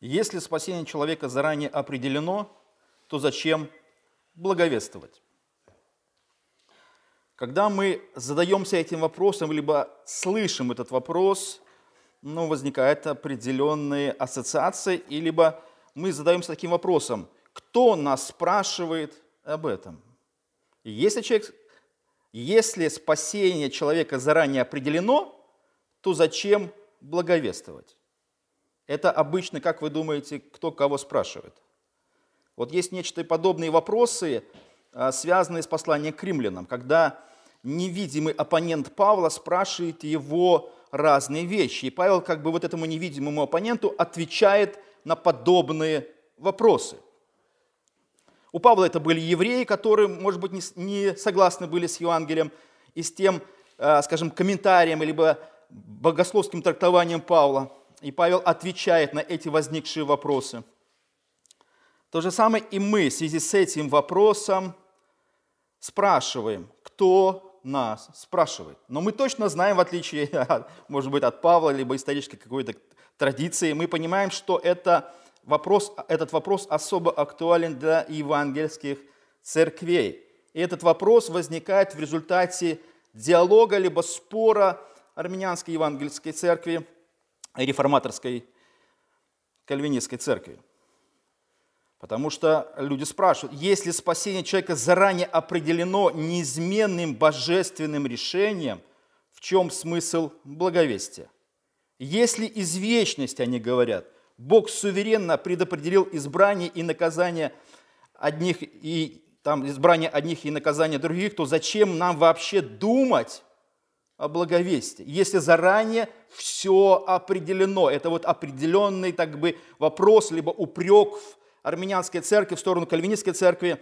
Если спасение человека заранее определено, то зачем благовествовать? Когда мы задаемся этим вопросом, либо слышим этот вопрос, ну, возникают определенные ассоциации, и либо мы задаемся таким вопросом, кто нас спрашивает об этом? если, человек, если спасение человека заранее определено, то зачем благовествовать? Это обычно, как вы думаете, кто кого спрашивает? Вот есть нечто подобные вопросы, а, связанные с посланием к римлянам, когда невидимый оппонент Павла спрашивает его разные вещи. И Павел как бы вот этому невидимому оппоненту отвечает на подобные вопросы. У Павла это были евреи, которые, может быть, не согласны были с Евангелием и с тем, а, скажем, комментарием, либо богословским трактованием Павла. И Павел отвечает на эти возникшие вопросы. То же самое и мы в связи с этим вопросом спрашиваем, кто нас спрашивает. Но мы точно знаем, в отличие, может быть, от Павла, либо исторической какой-то традиции, мы понимаем, что это вопрос, этот вопрос особо актуален для евангельских церквей. И этот вопрос возникает в результате диалога либо спора армянской евангельской церкви реформаторской кальвинистской церкви. Потому что люди спрашивают, если спасение человека заранее определено неизменным божественным решением, в чем смысл благовестия? Если из вечности, они говорят, Бог суверенно предопределил избрание и наказание одних и там избрание одних и наказание других, то зачем нам вообще думать о благовестии. Если заранее все определено, это вот определенный так бы вопрос, либо упрек в армянской церкви, в сторону кальвинистской церкви,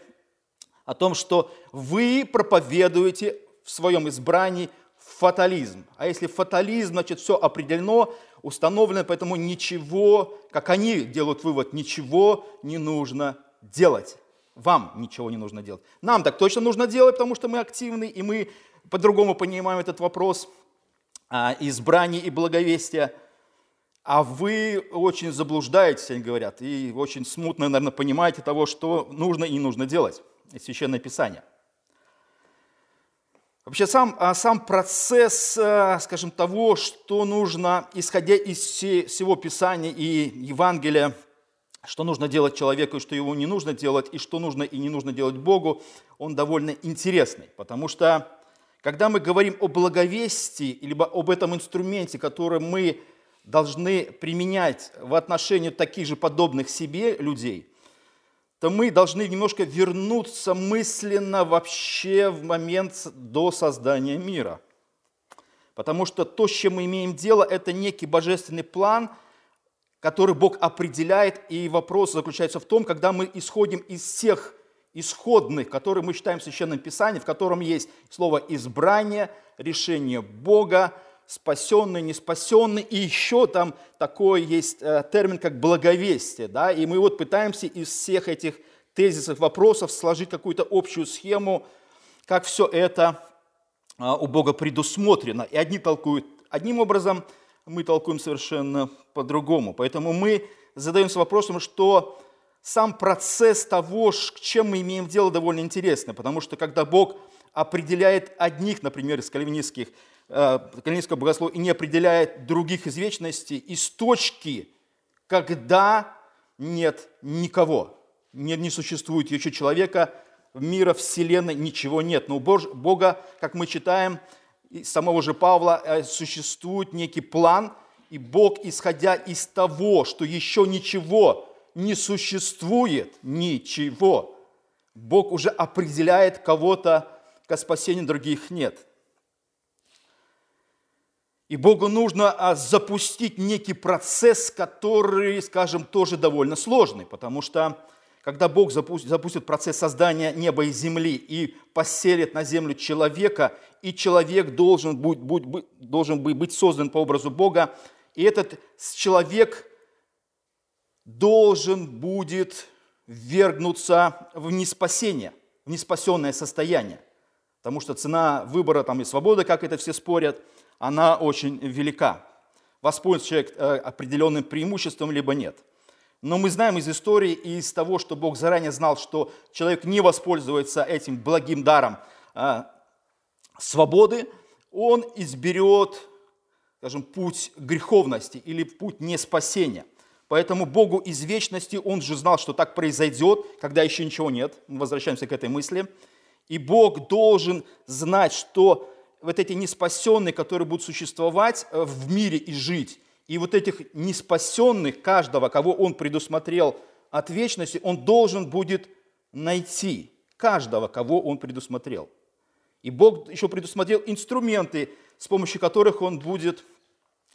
о том, что вы проповедуете в своем избрании фатализм. А если фатализм, значит, все определено, установлено, поэтому ничего, как они делают вывод, ничего не нужно делать. Вам ничего не нужно делать. Нам так точно нужно делать, потому что мы активны, и мы по-другому понимаем этот вопрос а, избрания и благовестия. А вы очень заблуждаетесь, они говорят, и очень смутно, наверное, понимаете того, что нужно и не нужно делать. Священное Писание. Вообще сам, а, сам процесс, а, скажем, того, что нужно, исходя из всего Писания и Евангелия, что нужно делать человеку и что его не нужно делать, и что нужно и не нужно делать Богу, он довольно интересный. Потому что когда мы говорим о благовестии, либо об этом инструменте, который мы должны применять в отношении таких же подобных себе людей, то мы должны немножко вернуться мысленно вообще в момент до создания мира. Потому что то, с чем мы имеем дело, это некий божественный план, который Бог определяет, и вопрос заключается в том, когда мы исходим из всех исходных, которые мы читаем в Священном Писании, в котором есть слово «избрание», решение Бога, спасенный, не спасенный, и еще там такой есть э, термин, как благовестие. Да? И мы вот пытаемся из всех этих тезисов, вопросов сложить какую-то общую схему, как все это а, у Бога предусмотрено. И одни толкуют одним образом, мы толкуем совершенно по-другому. Поэтому мы задаемся вопросом, что сам процесс того, с чем мы имеем дело, довольно интересный, потому что когда Бог определяет одних, например, из кальвинистских, э, кальвинистского богословия, и не определяет других из вечности, из точки, когда нет никого, не, не существует еще человека, мира, вселенной, ничего нет. Но у Бога, как мы читаем, самого же Павла, э, существует некий план, и Бог, исходя из того, что еще ничего не существует ничего. Бог уже определяет кого-то к спасению, других нет. И Богу нужно а, запустить некий процесс, который, скажем, тоже довольно сложный, потому что когда Бог запустит процесс создания неба и земли и поселит на землю человека, и человек должен быть, должен быть создан по образу Бога, и этот человек должен будет ввергнуться в неспасение, в неспасенное состояние. Потому что цена выбора там, и свободы, как это все спорят, она очень велика. Воспользуется человек э, определенным преимуществом, либо нет. Но мы знаем из истории и из того, что Бог заранее знал, что человек не воспользуется этим благим даром а, свободы, он изберет, скажем, путь греховности или путь неспасения. Поэтому Богу из вечности, Он же знал, что так произойдет, когда еще ничего нет. Мы возвращаемся к этой мысли. И Бог должен знать, что вот эти неспасенные, которые будут существовать э, в мире и жить, и вот этих неспасенных, каждого, кого Он предусмотрел от вечности, Он должен будет найти каждого, кого Он предусмотрел. И Бог еще предусмотрел инструменты, с помощью которых Он будет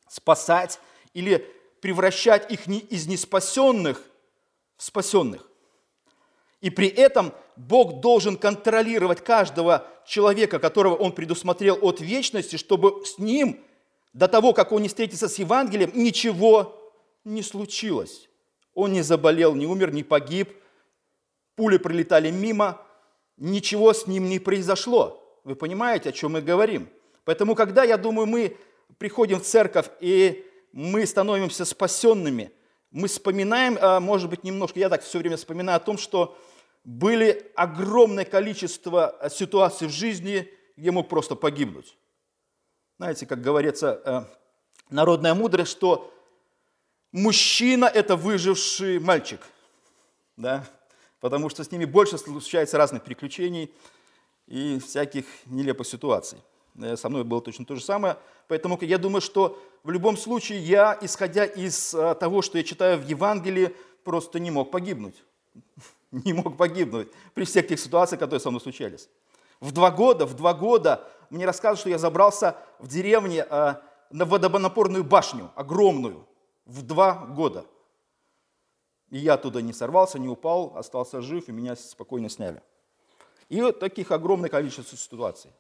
спасать или превращать их из неспасенных в спасенных. И при этом Бог должен контролировать каждого человека, которого Он предусмотрел от вечности, чтобы с ним, до того, как он не встретится с Евангелием, ничего не случилось. Он не заболел, не умер, не погиб, пули пролетали мимо, ничего с ним не произошло. Вы понимаете, о чем мы говорим? Поэтому, когда, я думаю, мы приходим в церковь и мы становимся спасенными, мы вспоминаем, а, может быть, немножко, я так все время вспоминаю о том, что были огромное количество ситуаций в жизни, где мог просто погибнуть. Знаете, как говорится, э, народная мудрость, что мужчина – это выживший мальчик, да? потому что с ними больше случается разных приключений и всяких нелепых ситуаций. Э, со мной было точно то же самое. Поэтому я думаю, что в любом случае я, исходя из э, того, что я читаю в Евангелии, просто не мог погибнуть. Не мог погибнуть при всех тех ситуациях, которые со мной случались. В два года, в два года мне рассказывают, что я забрался в деревне э, на водонапорную башню, огромную, в два года. И я туда не сорвался, не упал, остался жив, и меня спокойно сняли. И вот таких огромное количество ситуаций.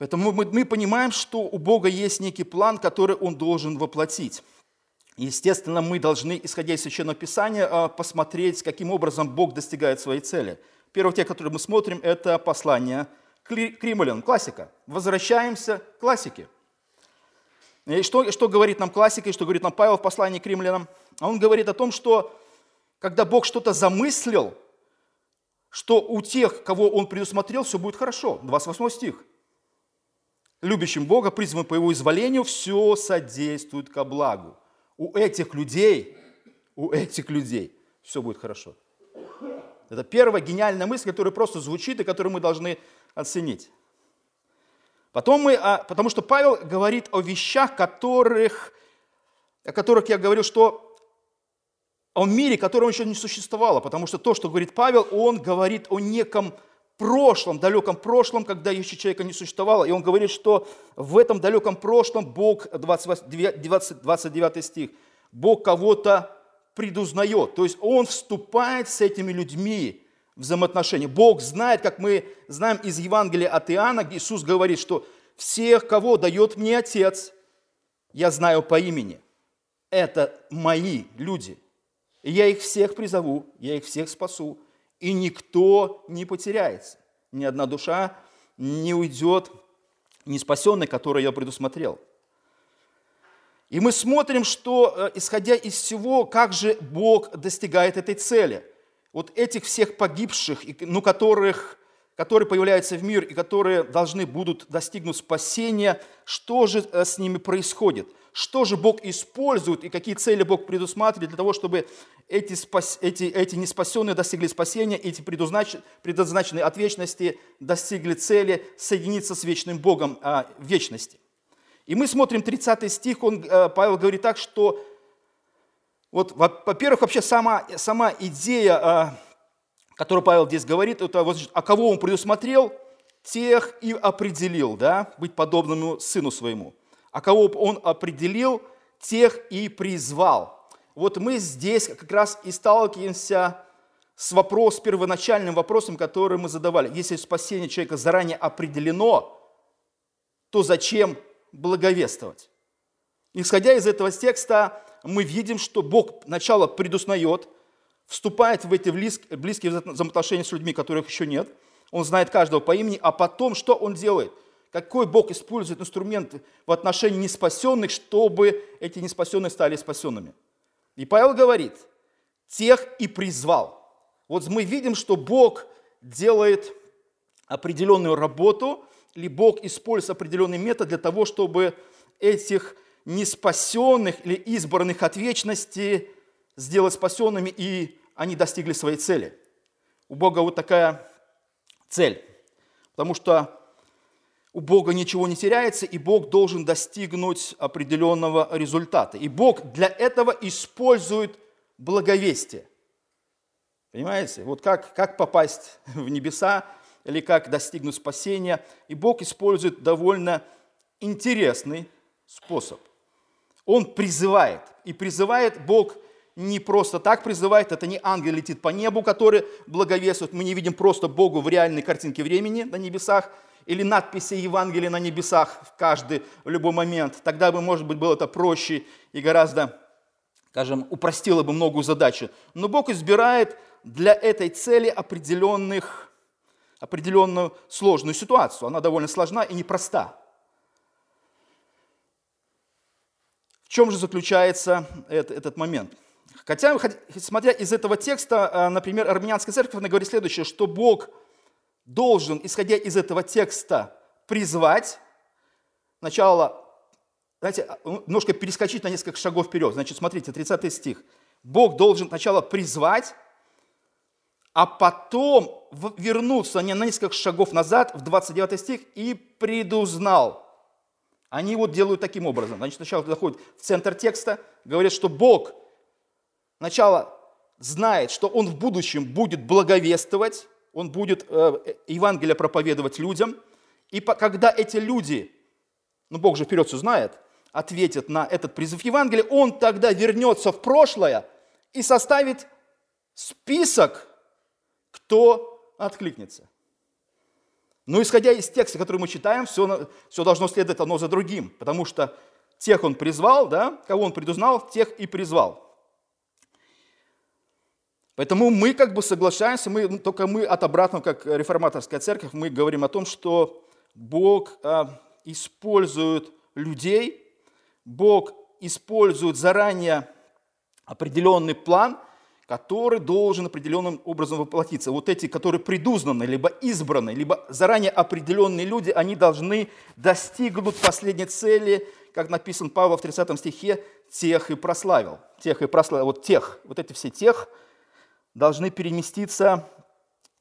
Поэтому мы, мы понимаем, что у Бога есть некий план, который Он должен воплотить. Естественно, мы должны, исходя из Священного Писания, а, посмотреть, каким образом Бог достигает своей цели. Первый текст, который мы смотрим, это послание к Римлянам, классика. Возвращаемся к классике. И что, что говорит нам классика, и что говорит нам Павел в послании к римлянам? Он говорит о том, что когда Бог что-то замыслил, что у тех, кого Он предусмотрел, все будет хорошо. 28 стих любящим Бога, призванным по Его изволению, все содействует ко благу. У этих людей, у этих людей все будет хорошо. Это первая гениальная мысль, которая просто звучит и которую мы должны оценить. Потом мы, а, потому что Павел говорит о вещах, которых, о которых я говорил, что о мире, которого еще не существовало, потому что то, что говорит Павел, он говорит о неком прошлом, далеком прошлом, когда еще человека не существовало. И он говорит, что в этом далеком прошлом Бог, 20, 20, 29 стих, Бог кого-то предузнает. То есть Он вступает с этими людьми в взаимоотношения. Бог знает, как мы знаем из Евангелия от Иоанна, где Иисус говорит, что всех, кого дает мне Отец, я знаю по имени. Это мои люди. И я их всех призову, я их всех спасу и никто не потеряется. Ни одна душа не уйдет не спасенной, которую я предусмотрел. И мы смотрим, что, э, исходя из всего, как же Бог достигает этой цели. Вот этих всех погибших, ну, которых, которые появляются в мир и которые должны будут достигнуть спасения, что же э, с ними происходит? Что же Бог использует и какие цели Бог предусматривает для того, чтобы эти, спас, эти, эти неспасенные достигли спасения, эти предназначенные от вечности достигли цели соединиться с вечным Богом а, в вечности. И мы смотрим 30 стих, он, а, Павел говорит так, что, вот, во-первых, вообще сама, сама идея, а, которую Павел здесь говорит, это вот, а кого он предусмотрел, тех и определил, да, быть подобному сыну своему. А кого он определил, тех и призвал вот мы здесь как раз и сталкиваемся с вопросом, первоначальным вопросом, который мы задавали. Если спасение человека заранее определено, то зачем благовествовать? Исходя из этого текста, мы видим, что Бог начало предузнает, вступает в эти близкие взаимоотношения с людьми, которых еще нет. Он знает каждого по имени, а потом что он делает? Какой Бог использует инструмент в отношении неспасенных, чтобы эти неспасенные стали спасенными? И Павел говорит, тех и призвал. Вот мы видим, что Бог делает определенную работу, или Бог использует определенный метод для того, чтобы этих неспасенных или избранных от вечности сделать спасенными, и они достигли своей цели. У Бога вот такая цель. Потому что у Бога ничего не теряется, и Бог должен достигнуть определенного результата. И Бог для этого использует благовестие. Понимаете? Вот как, как попасть в небеса или как достигнуть спасения. И Бог использует довольно интересный способ. Он призывает. И призывает Бог не просто так призывает, это не ангел летит по небу, который благовествует. Мы не видим просто Богу в реальной картинке времени на небесах, или надписи Евангелия на небесах в каждый, в любой момент. Тогда бы, может быть, было это проще и гораздо, скажем, упростило бы многую задачу. Но Бог избирает для этой цели определенных, определенную сложную ситуацию. Она довольно сложна и непроста. В чем же заключается этот момент? Хотя, смотря из этого текста, э, например, армянская церковь, она говорит следующее, что Бог должен, исходя из этого текста, призвать, сначала, знаете, а, ну, немножко перескочить на несколько шагов вперед. Значит, смотрите, 30 стих. Бог должен сначала призвать, а потом вернуться не на несколько шагов назад, в 29 стих, и предузнал. Они вот делают таким образом. Значит, сначала заходит в центр текста, говорят, что Бог сначала знает, что Он в будущем будет благовествовать, Он будет э, Евангелие проповедовать людям, и когда эти люди, ну Бог же вперед все знает, ответят на этот призыв Евангелия, Он тогда вернется в прошлое и составит список, кто откликнется. Но исходя из текста, который мы читаем, все, все должно следовать одно за другим, потому что тех он призвал, да, кого он предузнал, тех и призвал. Поэтому мы как бы соглашаемся, мы, только мы от обратного, как реформаторская церковь, мы говорим о том, что Бог а, использует людей, Бог использует заранее определенный план – который должен определенным образом воплотиться. Вот эти, которые предузнаны, либо избраны, либо заранее определенные люди, они должны достигнуть последней цели, как написан Павел в 30 стихе, тех и прославил. Тех и прославил. Вот тех, вот эти все тех должны переместиться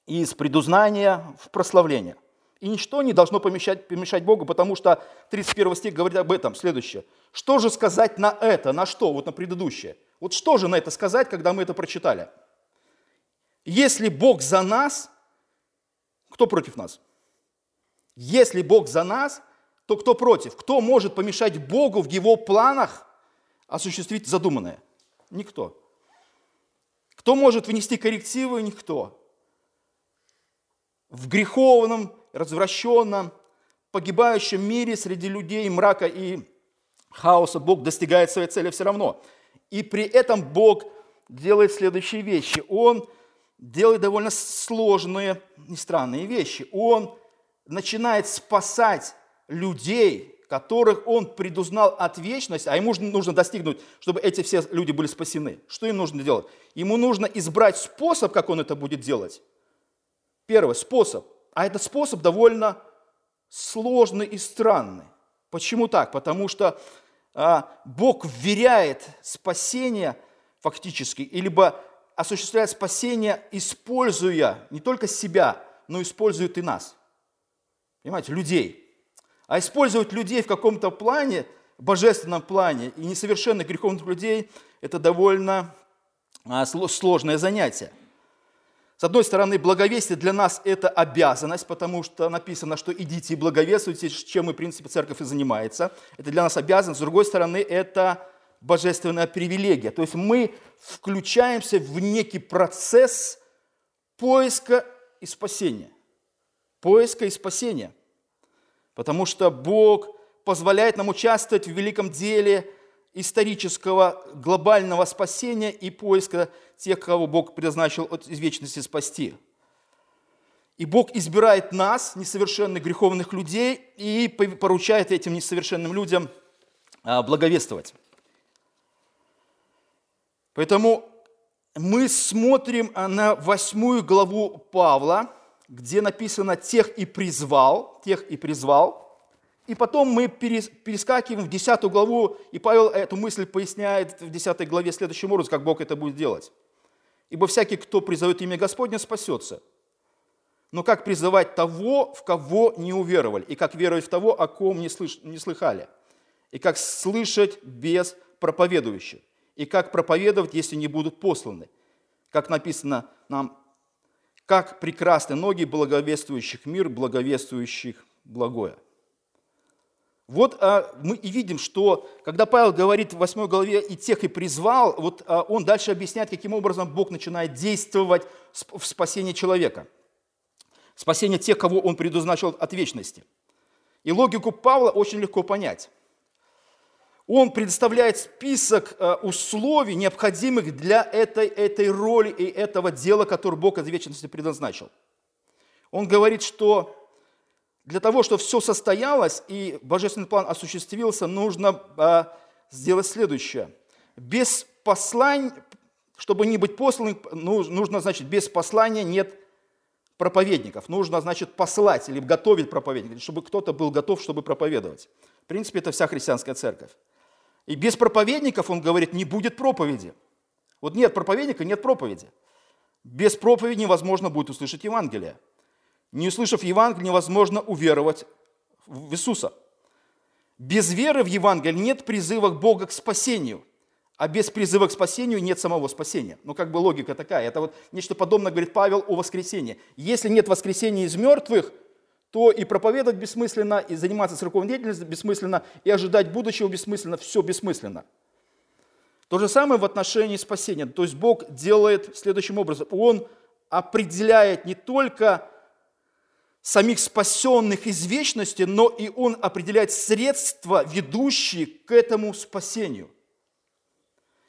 из предузнания в прославление. И ничто не должно помешать, помешать Богу, потому что 31 стих говорит об этом. Следующее. Что же сказать на это, на что, вот на предыдущее – вот что же на это сказать, когда мы это прочитали? Если Бог за нас, кто против нас? Если Бог за нас, то кто против? Кто может помешать Богу в его планах осуществить задуманное? Никто. Кто может внести коррективы? Никто. В греховном, развращенном, погибающем мире среди людей мрака и хаоса Бог достигает своей цели все равно – и при этом Бог делает следующие вещи. Он делает довольно сложные и странные вещи. Он начинает спасать людей, которых он предузнал от вечности, а ему нужно достигнуть, чтобы эти все люди были спасены. Что им нужно делать? Ему нужно избрать способ, как он это будет делать. Первый способ. А этот способ довольно сложный и странный. Почему так? Потому что а, Бог вверяет спасение фактически, либо осуществляет спасение, используя не только себя, но использует и нас. Понимаете, людей. А использовать людей в каком-то плане, божественном плане, и несовершенных греховных людей, это довольно а, сложное занятие. С одной стороны, благовестие для нас – это обязанность, потому что написано, что идите и благовествуйте, чем и, в принципе, церковь и занимается. Это для нас обязанность. С другой стороны, это божественная привилегия. То есть мы включаемся в некий процесс поиска и спасения. Поиска и спасения. Потому что Бог позволяет нам участвовать в великом деле исторического глобального спасения и поиска тех, кого Бог предназначил от вечности спасти. И Бог избирает нас, несовершенных греховных людей, и поручает этим несовершенным людям а, благовествовать. Поэтому мы смотрим на восьмую главу Павла, где написано «тех и призвал», «тех и призвал», и потом мы перескакиваем в 10 главу, и Павел эту мысль поясняет в 10 главе следующим образом, как Бог это будет делать. «Ибо всякий, кто призовет имя Господня, спасется. Но как призывать того, в кого не уверовали, и как веровать в того, о ком не, слыш, не слыхали, и как слышать без проповедующих, и как проповедовать, если не будут посланы. Как написано нам, как прекрасны ноги благовествующих мир, благовествующих благое. Вот а, мы и видим, что когда Павел говорит в 8 главе «и тех и призвал», вот а, он дальше объясняет, каким образом Бог начинает действовать в спасении человека. Спасение тех, кого он предназначил от вечности. И логику Павла очень легко понять. Он предоставляет список а, условий, необходимых для этой, этой роли и этого дела, которое Бог от вечности предназначил. Он говорит, что для того, чтобы все состоялось и божественный план осуществился, нужно а, сделать следующее. Без послания, чтобы не быть посланным, ну, нужно, значит, без послания нет проповедников. Нужно, значит, послать или готовить проповедников, чтобы кто-то был готов, чтобы проповедовать. В принципе, это вся христианская церковь. И без проповедников, он говорит, не будет проповеди. Вот нет проповедника, нет проповеди. Без проповеди невозможно будет услышать Евангелие. Не услышав Евангелие, невозможно уверовать в Иисуса. Без веры в Евангелие нет призыва Бога к спасению, а без призыва к спасению нет самого спасения. Ну, как бы логика такая. Это вот нечто подобное говорит Павел о воскресении. Если нет воскресения из мертвых, то и проповедовать бессмысленно, и заниматься церковной деятельностью бессмысленно, и ожидать будущего бессмысленно, все бессмысленно. То же самое в отношении спасения. То есть Бог делает следующим образом. Он определяет не только самих спасенных из вечности, но и Он определяет средства, ведущие к этому спасению.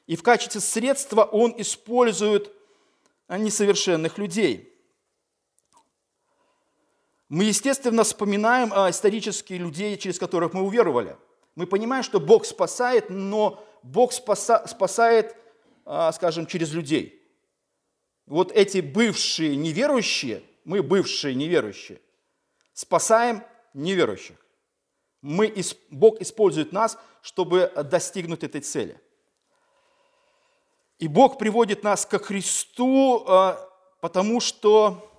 И в качестве средства Он использует несовершенных людей. Мы, естественно, вспоминаем исторические людей, через которых мы уверовали. Мы понимаем, что Бог спасает, но Бог спаса, спасает, а, скажем, через людей. Вот эти бывшие неверующие – мы, бывшие неверующие, спасаем неверующих. Мы, Бог использует нас, чтобы достигнуть этой цели. И Бог приводит нас ко Христу, а, потому что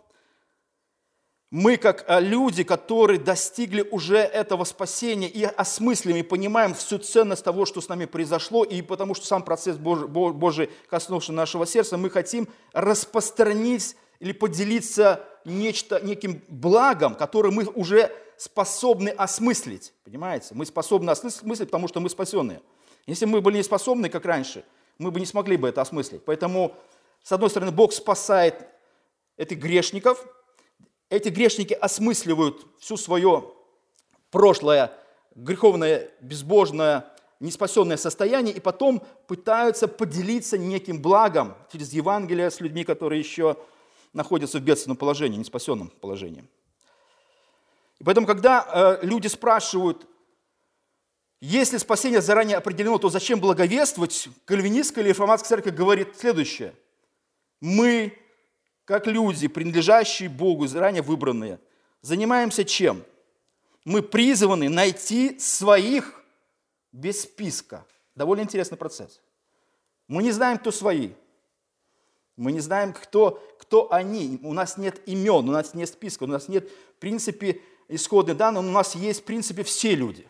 мы, как а, люди, которые достигли уже этого спасения и осмыслим и понимаем всю ценность того, что с нами произошло, и потому что сам процесс Божий, Божий коснулся нашего сердца, мы хотим распространить или поделиться нечто, неким благом, которое мы уже способны осмыслить. Понимаете? Мы способны осмыслить, потому что мы спасенные. Если мы были не способны, как раньше, мы бы не смогли бы это осмыслить. Поэтому, с одной стороны, Бог спасает этих грешников. Эти грешники осмысливают всю свое прошлое, греховное, безбожное, неспасенное состояние, и потом пытаются поделиться неким благом через Евангелие с людьми, которые еще находятся в бедственном положении, неспасенном положении. И поэтому, когда э, люди спрашивают, если спасение заранее определено, то зачем благовествовать? Кальвинистская или реформатская церковь говорит следующее. Мы, как люди, принадлежащие Богу, заранее выбранные, занимаемся чем? Мы призваны найти своих без списка. Довольно интересный процесс. Мы не знаем, кто свои. Мы не знаем, кто, кто они. У нас нет имен, у нас нет списка, у нас нет, в принципе, исходных данных, у нас есть, в принципе, все люди.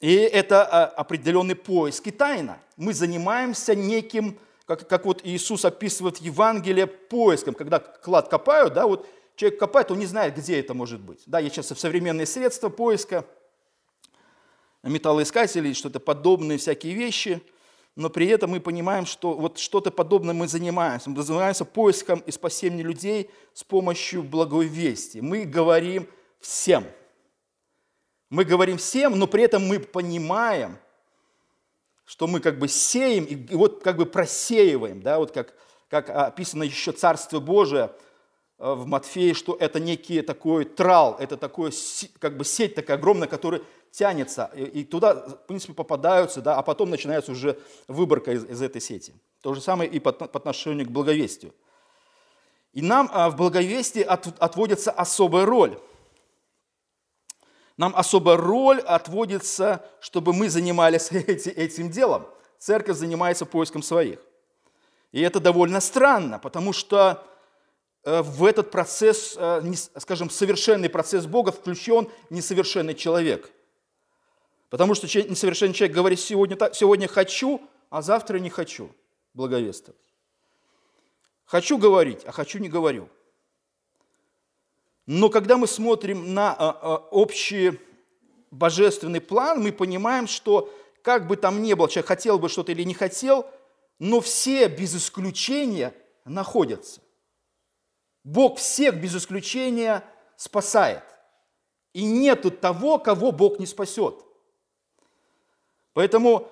И это а, определенный поиск и тайна. Мы занимаемся неким, как, как вот Иисус описывает в Евангелии, поиском. Когда клад копают, да, вот человек копает, он не знает, где это может быть. Да, есть сейчас современные средства поиска, металлоискатели, что-то подобные всякие вещи – но при этом мы понимаем, что вот что-то подобное мы занимаемся. Мы занимаемся поиском и спасением людей с помощью благой вести. Мы говорим всем. Мы говорим всем, но при этом мы понимаем, что мы как бы сеем и вот как бы просеиваем, да, вот как, как описано еще Царство Божие э, в Матфее, что это некий такой трал, это такой как бы сеть такая огромная, которая тянется, и туда, в принципе, попадаются, да, а потом начинается уже выборка из, из этой сети. То же самое и по, по отношению к благовестию. И нам а, в благовестии от, отводится особая роль. Нам особая роль отводится, чтобы мы занимались эти, этим делом. Церковь занимается поиском своих. И это довольно странно, потому что э, в этот процесс, э, скажем, совершенный процесс Бога включен несовершенный человек. Потому что несовершенный человек говорит сегодня, сегодня хочу, а завтра не хочу благовествовать. Хочу говорить, а хочу не говорю. Но когда мы смотрим на а, а, общий божественный план, мы понимаем, что как бы там ни было, человек хотел бы что-то или не хотел, но все без исключения находятся. Бог всех без исключения спасает. И нету того, кого Бог не спасет. Поэтому,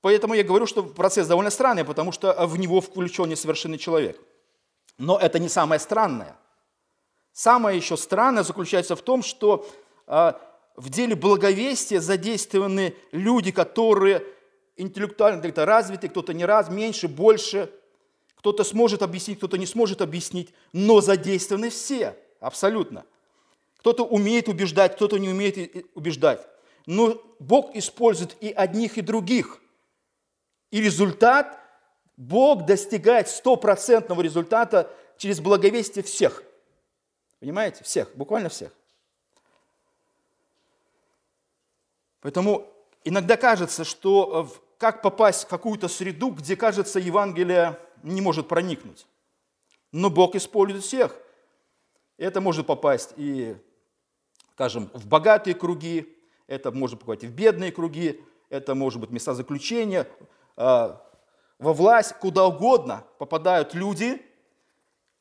поэтому я говорю, что процесс довольно странный, потому что в него включен несовершенный человек. Но это не самое странное – Самое еще странное заключается в том, что а, в деле благовестия задействованы люди, которые интеллектуально где-то развиты, кто-то не раз, меньше, больше. Кто-то сможет объяснить, кто-то не сможет объяснить, но задействованы все, абсолютно. Кто-то умеет убеждать, кто-то не умеет убеждать. Но Бог использует и одних, и других. И результат, Бог достигает стопроцентного результата через благовестие всех. Понимаете? Всех, буквально всех. Поэтому иногда кажется, что э, как попасть в какую-то среду, где, кажется, Евангелие не может проникнуть. Но Бог использует всех. Это может попасть и, скажем, в богатые круги, это может попасть и в бедные круги, это может быть места заключения, э, во власть, куда угодно попадают люди,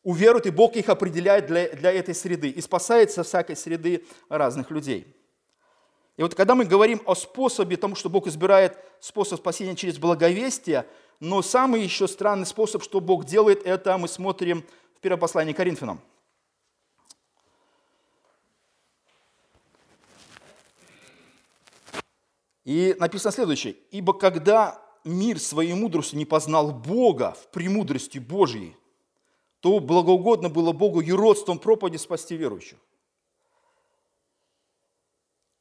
уверуют, и Бог их определяет для, для этой среды и спасает со всякой среды разных людей. И вот когда мы говорим о способе, тому, что Бог избирает способ спасения через благовестие, но самый еще странный способ, что Бог делает, это мы смотрим в первом послании к Коринфянам. И написано следующее. «Ибо когда мир своей мудростью не познал Бога в премудрости Божьей, то благоугодно было Богу юродством проповеди спасти верующих.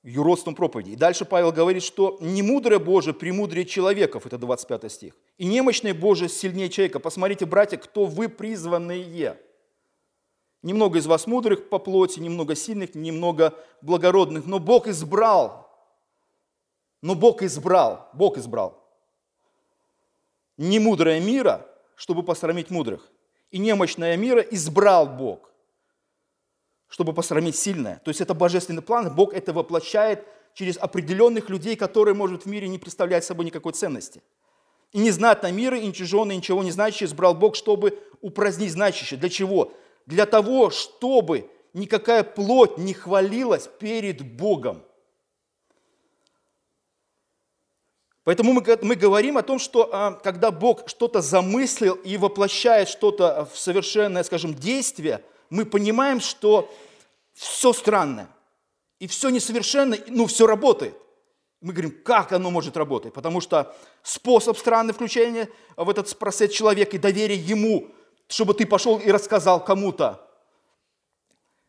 Юродством проповеди. И дальше Павел говорит, что не мудрое Божие премудрее человеков, это 25 стих, и немощное Божие сильнее человека. Посмотрите, братья, кто вы призванные. Немного из вас мудрых по плоти, немного сильных, немного благородных, но Бог избрал. Но Бог избрал, Бог избрал. Не мудрое мира, чтобы посрамить мудрых и немощное мира избрал Бог, чтобы посрамить сильное. То есть это божественный план, Бог это воплощает через определенных людей, которые, может, в мире не представлять собой никакой ценности. И незнатно мира, и ничиженное, ничего не значащее избрал Бог, чтобы упразднить значащее. Для чего? Для того, чтобы никакая плоть не хвалилась перед Богом. Поэтому мы, мы говорим о том, что а, когда Бог что-то замыслил и воплощает что-то в совершенное, скажем, действие, мы понимаем, что все странное и все несовершенно, ну все работает. Мы говорим, как оно может работать? Потому что способ странный включения в этот процесс человека и доверие ему, чтобы ты пошел и рассказал кому-то.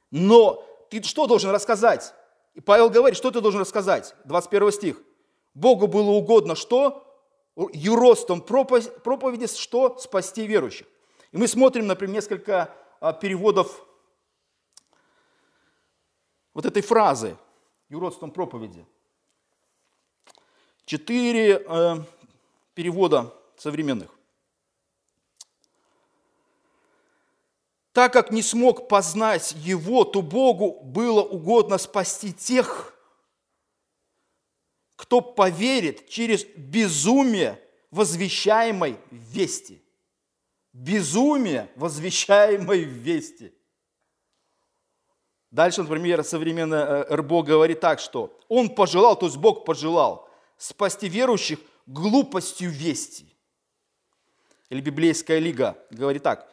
Но ты что должен рассказать? И Павел говорит, что ты должен рассказать? 21 стих. Богу было угодно что? Юростом проповеди, что? Спасти верующих. И мы смотрим, например, несколько а, переводов вот этой фразы юродством проповеди. Четыре э, перевода современных. Так как не смог познать его, то Богу было угодно спасти тех, кто поверит через безумие возвещаемой вести. Безумие возвещаемой вести. Дальше, например, современная э, РБО говорит так, что он пожелал, то есть Бог пожелал спасти верующих глупостью вести. Или библейская лига говорит так,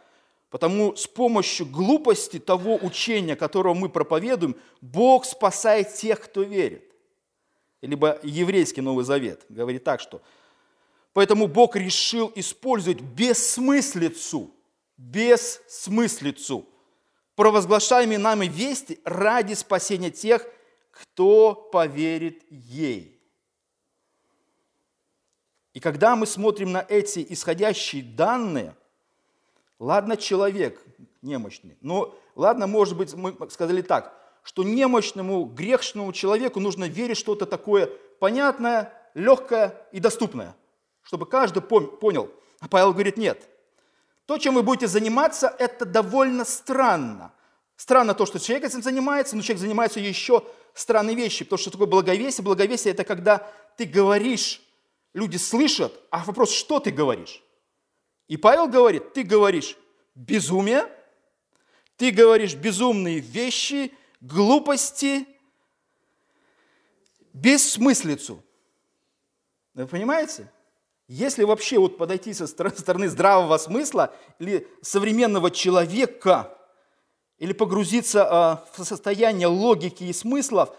потому с помощью глупости того учения, которого мы проповедуем, Бог спасает тех, кто верит. Либо еврейский Новый Завет говорит так, что поэтому Бог решил использовать бессмыслицу, бессмыслицу, провозглашаемые нами вести ради спасения тех, кто поверит ей. И когда мы смотрим на эти исходящие данные, ладно, человек немощный, но ладно, может быть, мы сказали так, что немощному, грешному человеку нужно верить что-то такое понятное, легкое и доступное, чтобы каждый понял. А Павел говорит, нет. То, чем вы будете заниматься, это довольно странно. Странно то, что человек этим занимается, но человек занимается еще странной вещи, потому что такое благовесие. Благовесие – это когда ты говоришь, люди слышат, а вопрос, что ты говоришь? И Павел говорит, ты говоришь безумие, ты говоришь безумные вещи, глупости, бессмыслицу. Вы понимаете? Если вообще вот подойти со стороны здравого смысла или современного человека, или погрузиться а, в состояние логики и смыслов,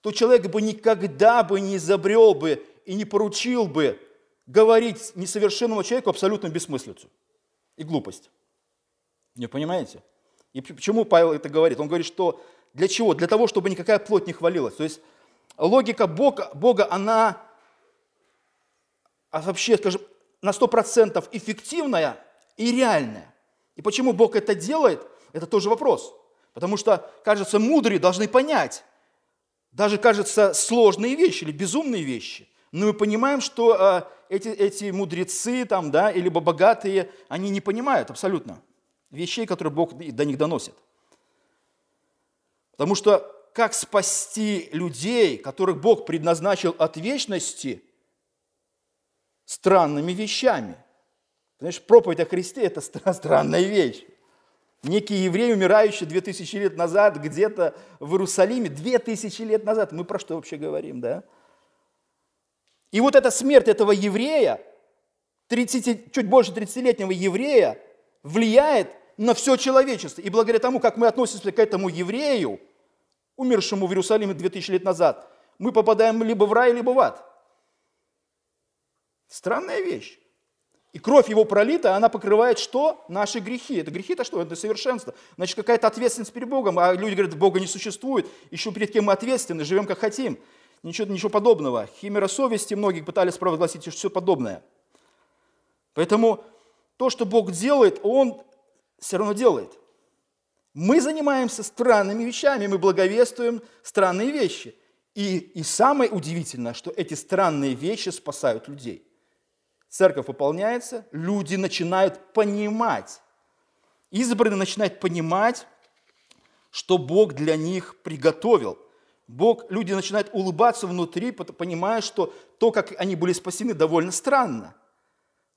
то человек бы никогда бы не изобрел бы и не поручил бы говорить несовершенному человеку абсолютно бессмыслицу и глупость. Не понимаете? И почему Павел это говорит? Он говорит, что для чего? Для того, чтобы никакая плоть не хвалилась. То есть логика Бога, Бога она а вообще, скажем, на 100% эффективная и реальная. И почему Бог это делает, это тоже вопрос. Потому что, кажется, мудрые должны понять, даже, кажется, сложные вещи или безумные вещи. Но мы понимаем, что э, эти, эти мудрецы там, да, или богатые, они не понимают абсолютно вещей, которые Бог до них доносит. Потому что как спасти людей, которых Бог предназначил от вечности, странными вещами? Понимаешь, проповедь о Христе – это странная вещь. Некий еврей, умирающий 2000 лет назад где-то в Иерусалиме, 2000 лет назад, мы про что вообще говорим, да? И вот эта смерть этого еврея, 30, чуть больше 30-летнего еврея, влияет на все человечество. И благодаря тому, как мы относимся к этому еврею, умершему в Иерусалиме 2000 лет назад, мы попадаем либо в рай, либо в ад. Странная вещь. И кровь его пролита, она покрывает что? Наши грехи. Это грехи это что? Это совершенство. Значит, какая-то ответственность перед Богом. А люди говорят, Бога не существует. Еще перед кем мы ответственны, живем как хотим. Ничего, ничего подобного. Химера совести многие пытались провозгласить, что все подобное. Поэтому то, что Бог делает, Он все равно делает. Мы занимаемся странными вещами, мы благовествуем странные вещи. И, и самое удивительное, что эти странные вещи спасают людей. Церковь выполняется, люди начинают понимать, избранные начинают понимать, что Бог для них приготовил. Бог, люди начинают улыбаться внутри, понимая, что то, как они были спасены, довольно странно.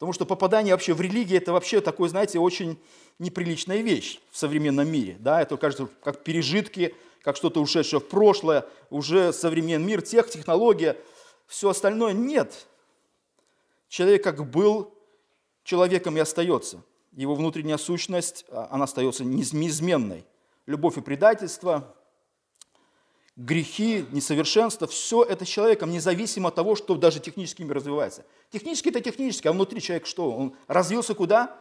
Потому что попадание вообще в религию – это вообще такой, знаете, очень неприличная вещь в современном мире. Да? Это кажется как пережитки, как что-то ушедшее в прошлое, уже современный мир, тех, технология, все остальное. Нет. Человек как был человеком и остается. Его внутренняя сущность, а, она остается неизменной. Любовь и предательство, грехи, несовершенство, все это человеком, независимо от того, что даже технически развивается. Технически это технически, а внутри человек что? Он развился куда?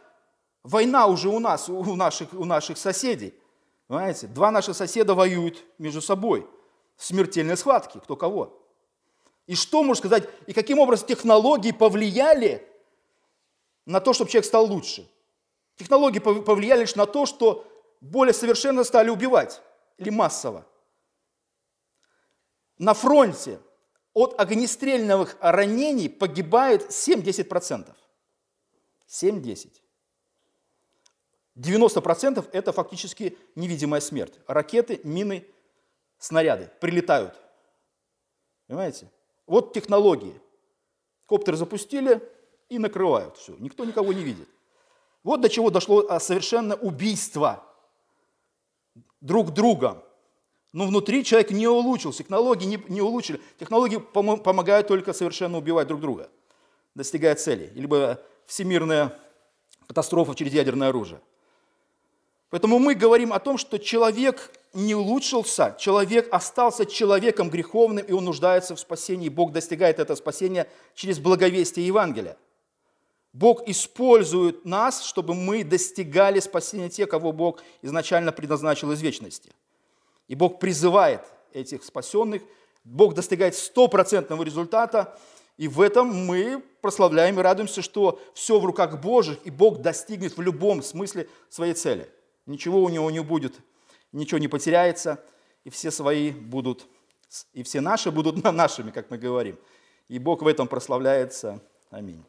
Война уже у нас, у наших, у наших соседей. Понимаете? Два наших соседа воюют между собой. Смертельные схватки, кто кого. И что можно сказать, и каким образом технологии повлияли на то, чтобы человек стал лучше? Технологии повлияли лишь на то, что более совершенно стали убивать или массово. На фронте от огнестрельных ранений погибает 7-10%. 7-10. 90% это фактически невидимая смерть. Ракеты, мины, снаряды прилетают. Понимаете? Вот технологии. Коптер запустили и накрывают все. Никто никого не видит. Вот до чего дошло а, совершенно убийство друг друга. Но внутри человек не улучшил, технологии не, не улучшили. Технологии помогают только совершенно убивать друг друга, достигая цели. Либо всемирная катастрофа через ядерное оружие. Поэтому мы говорим о том, что человек не улучшился, человек остался человеком греховным, и он нуждается в спасении. Бог достигает это спасение через благовестие Евангелия. Бог использует нас, чтобы мы достигали спасения тех, кого Бог изначально предназначил из вечности. И Бог призывает этих спасенных, Бог достигает стопроцентного результата, и в этом мы прославляем и радуемся, что все в руках Божьих, и Бог достигнет в любом смысле своей цели. Ничего у него не будет, ничего не потеряется, и все свои будут, и все наши будут нашими, как мы говорим. И Бог в этом прославляется. Аминь.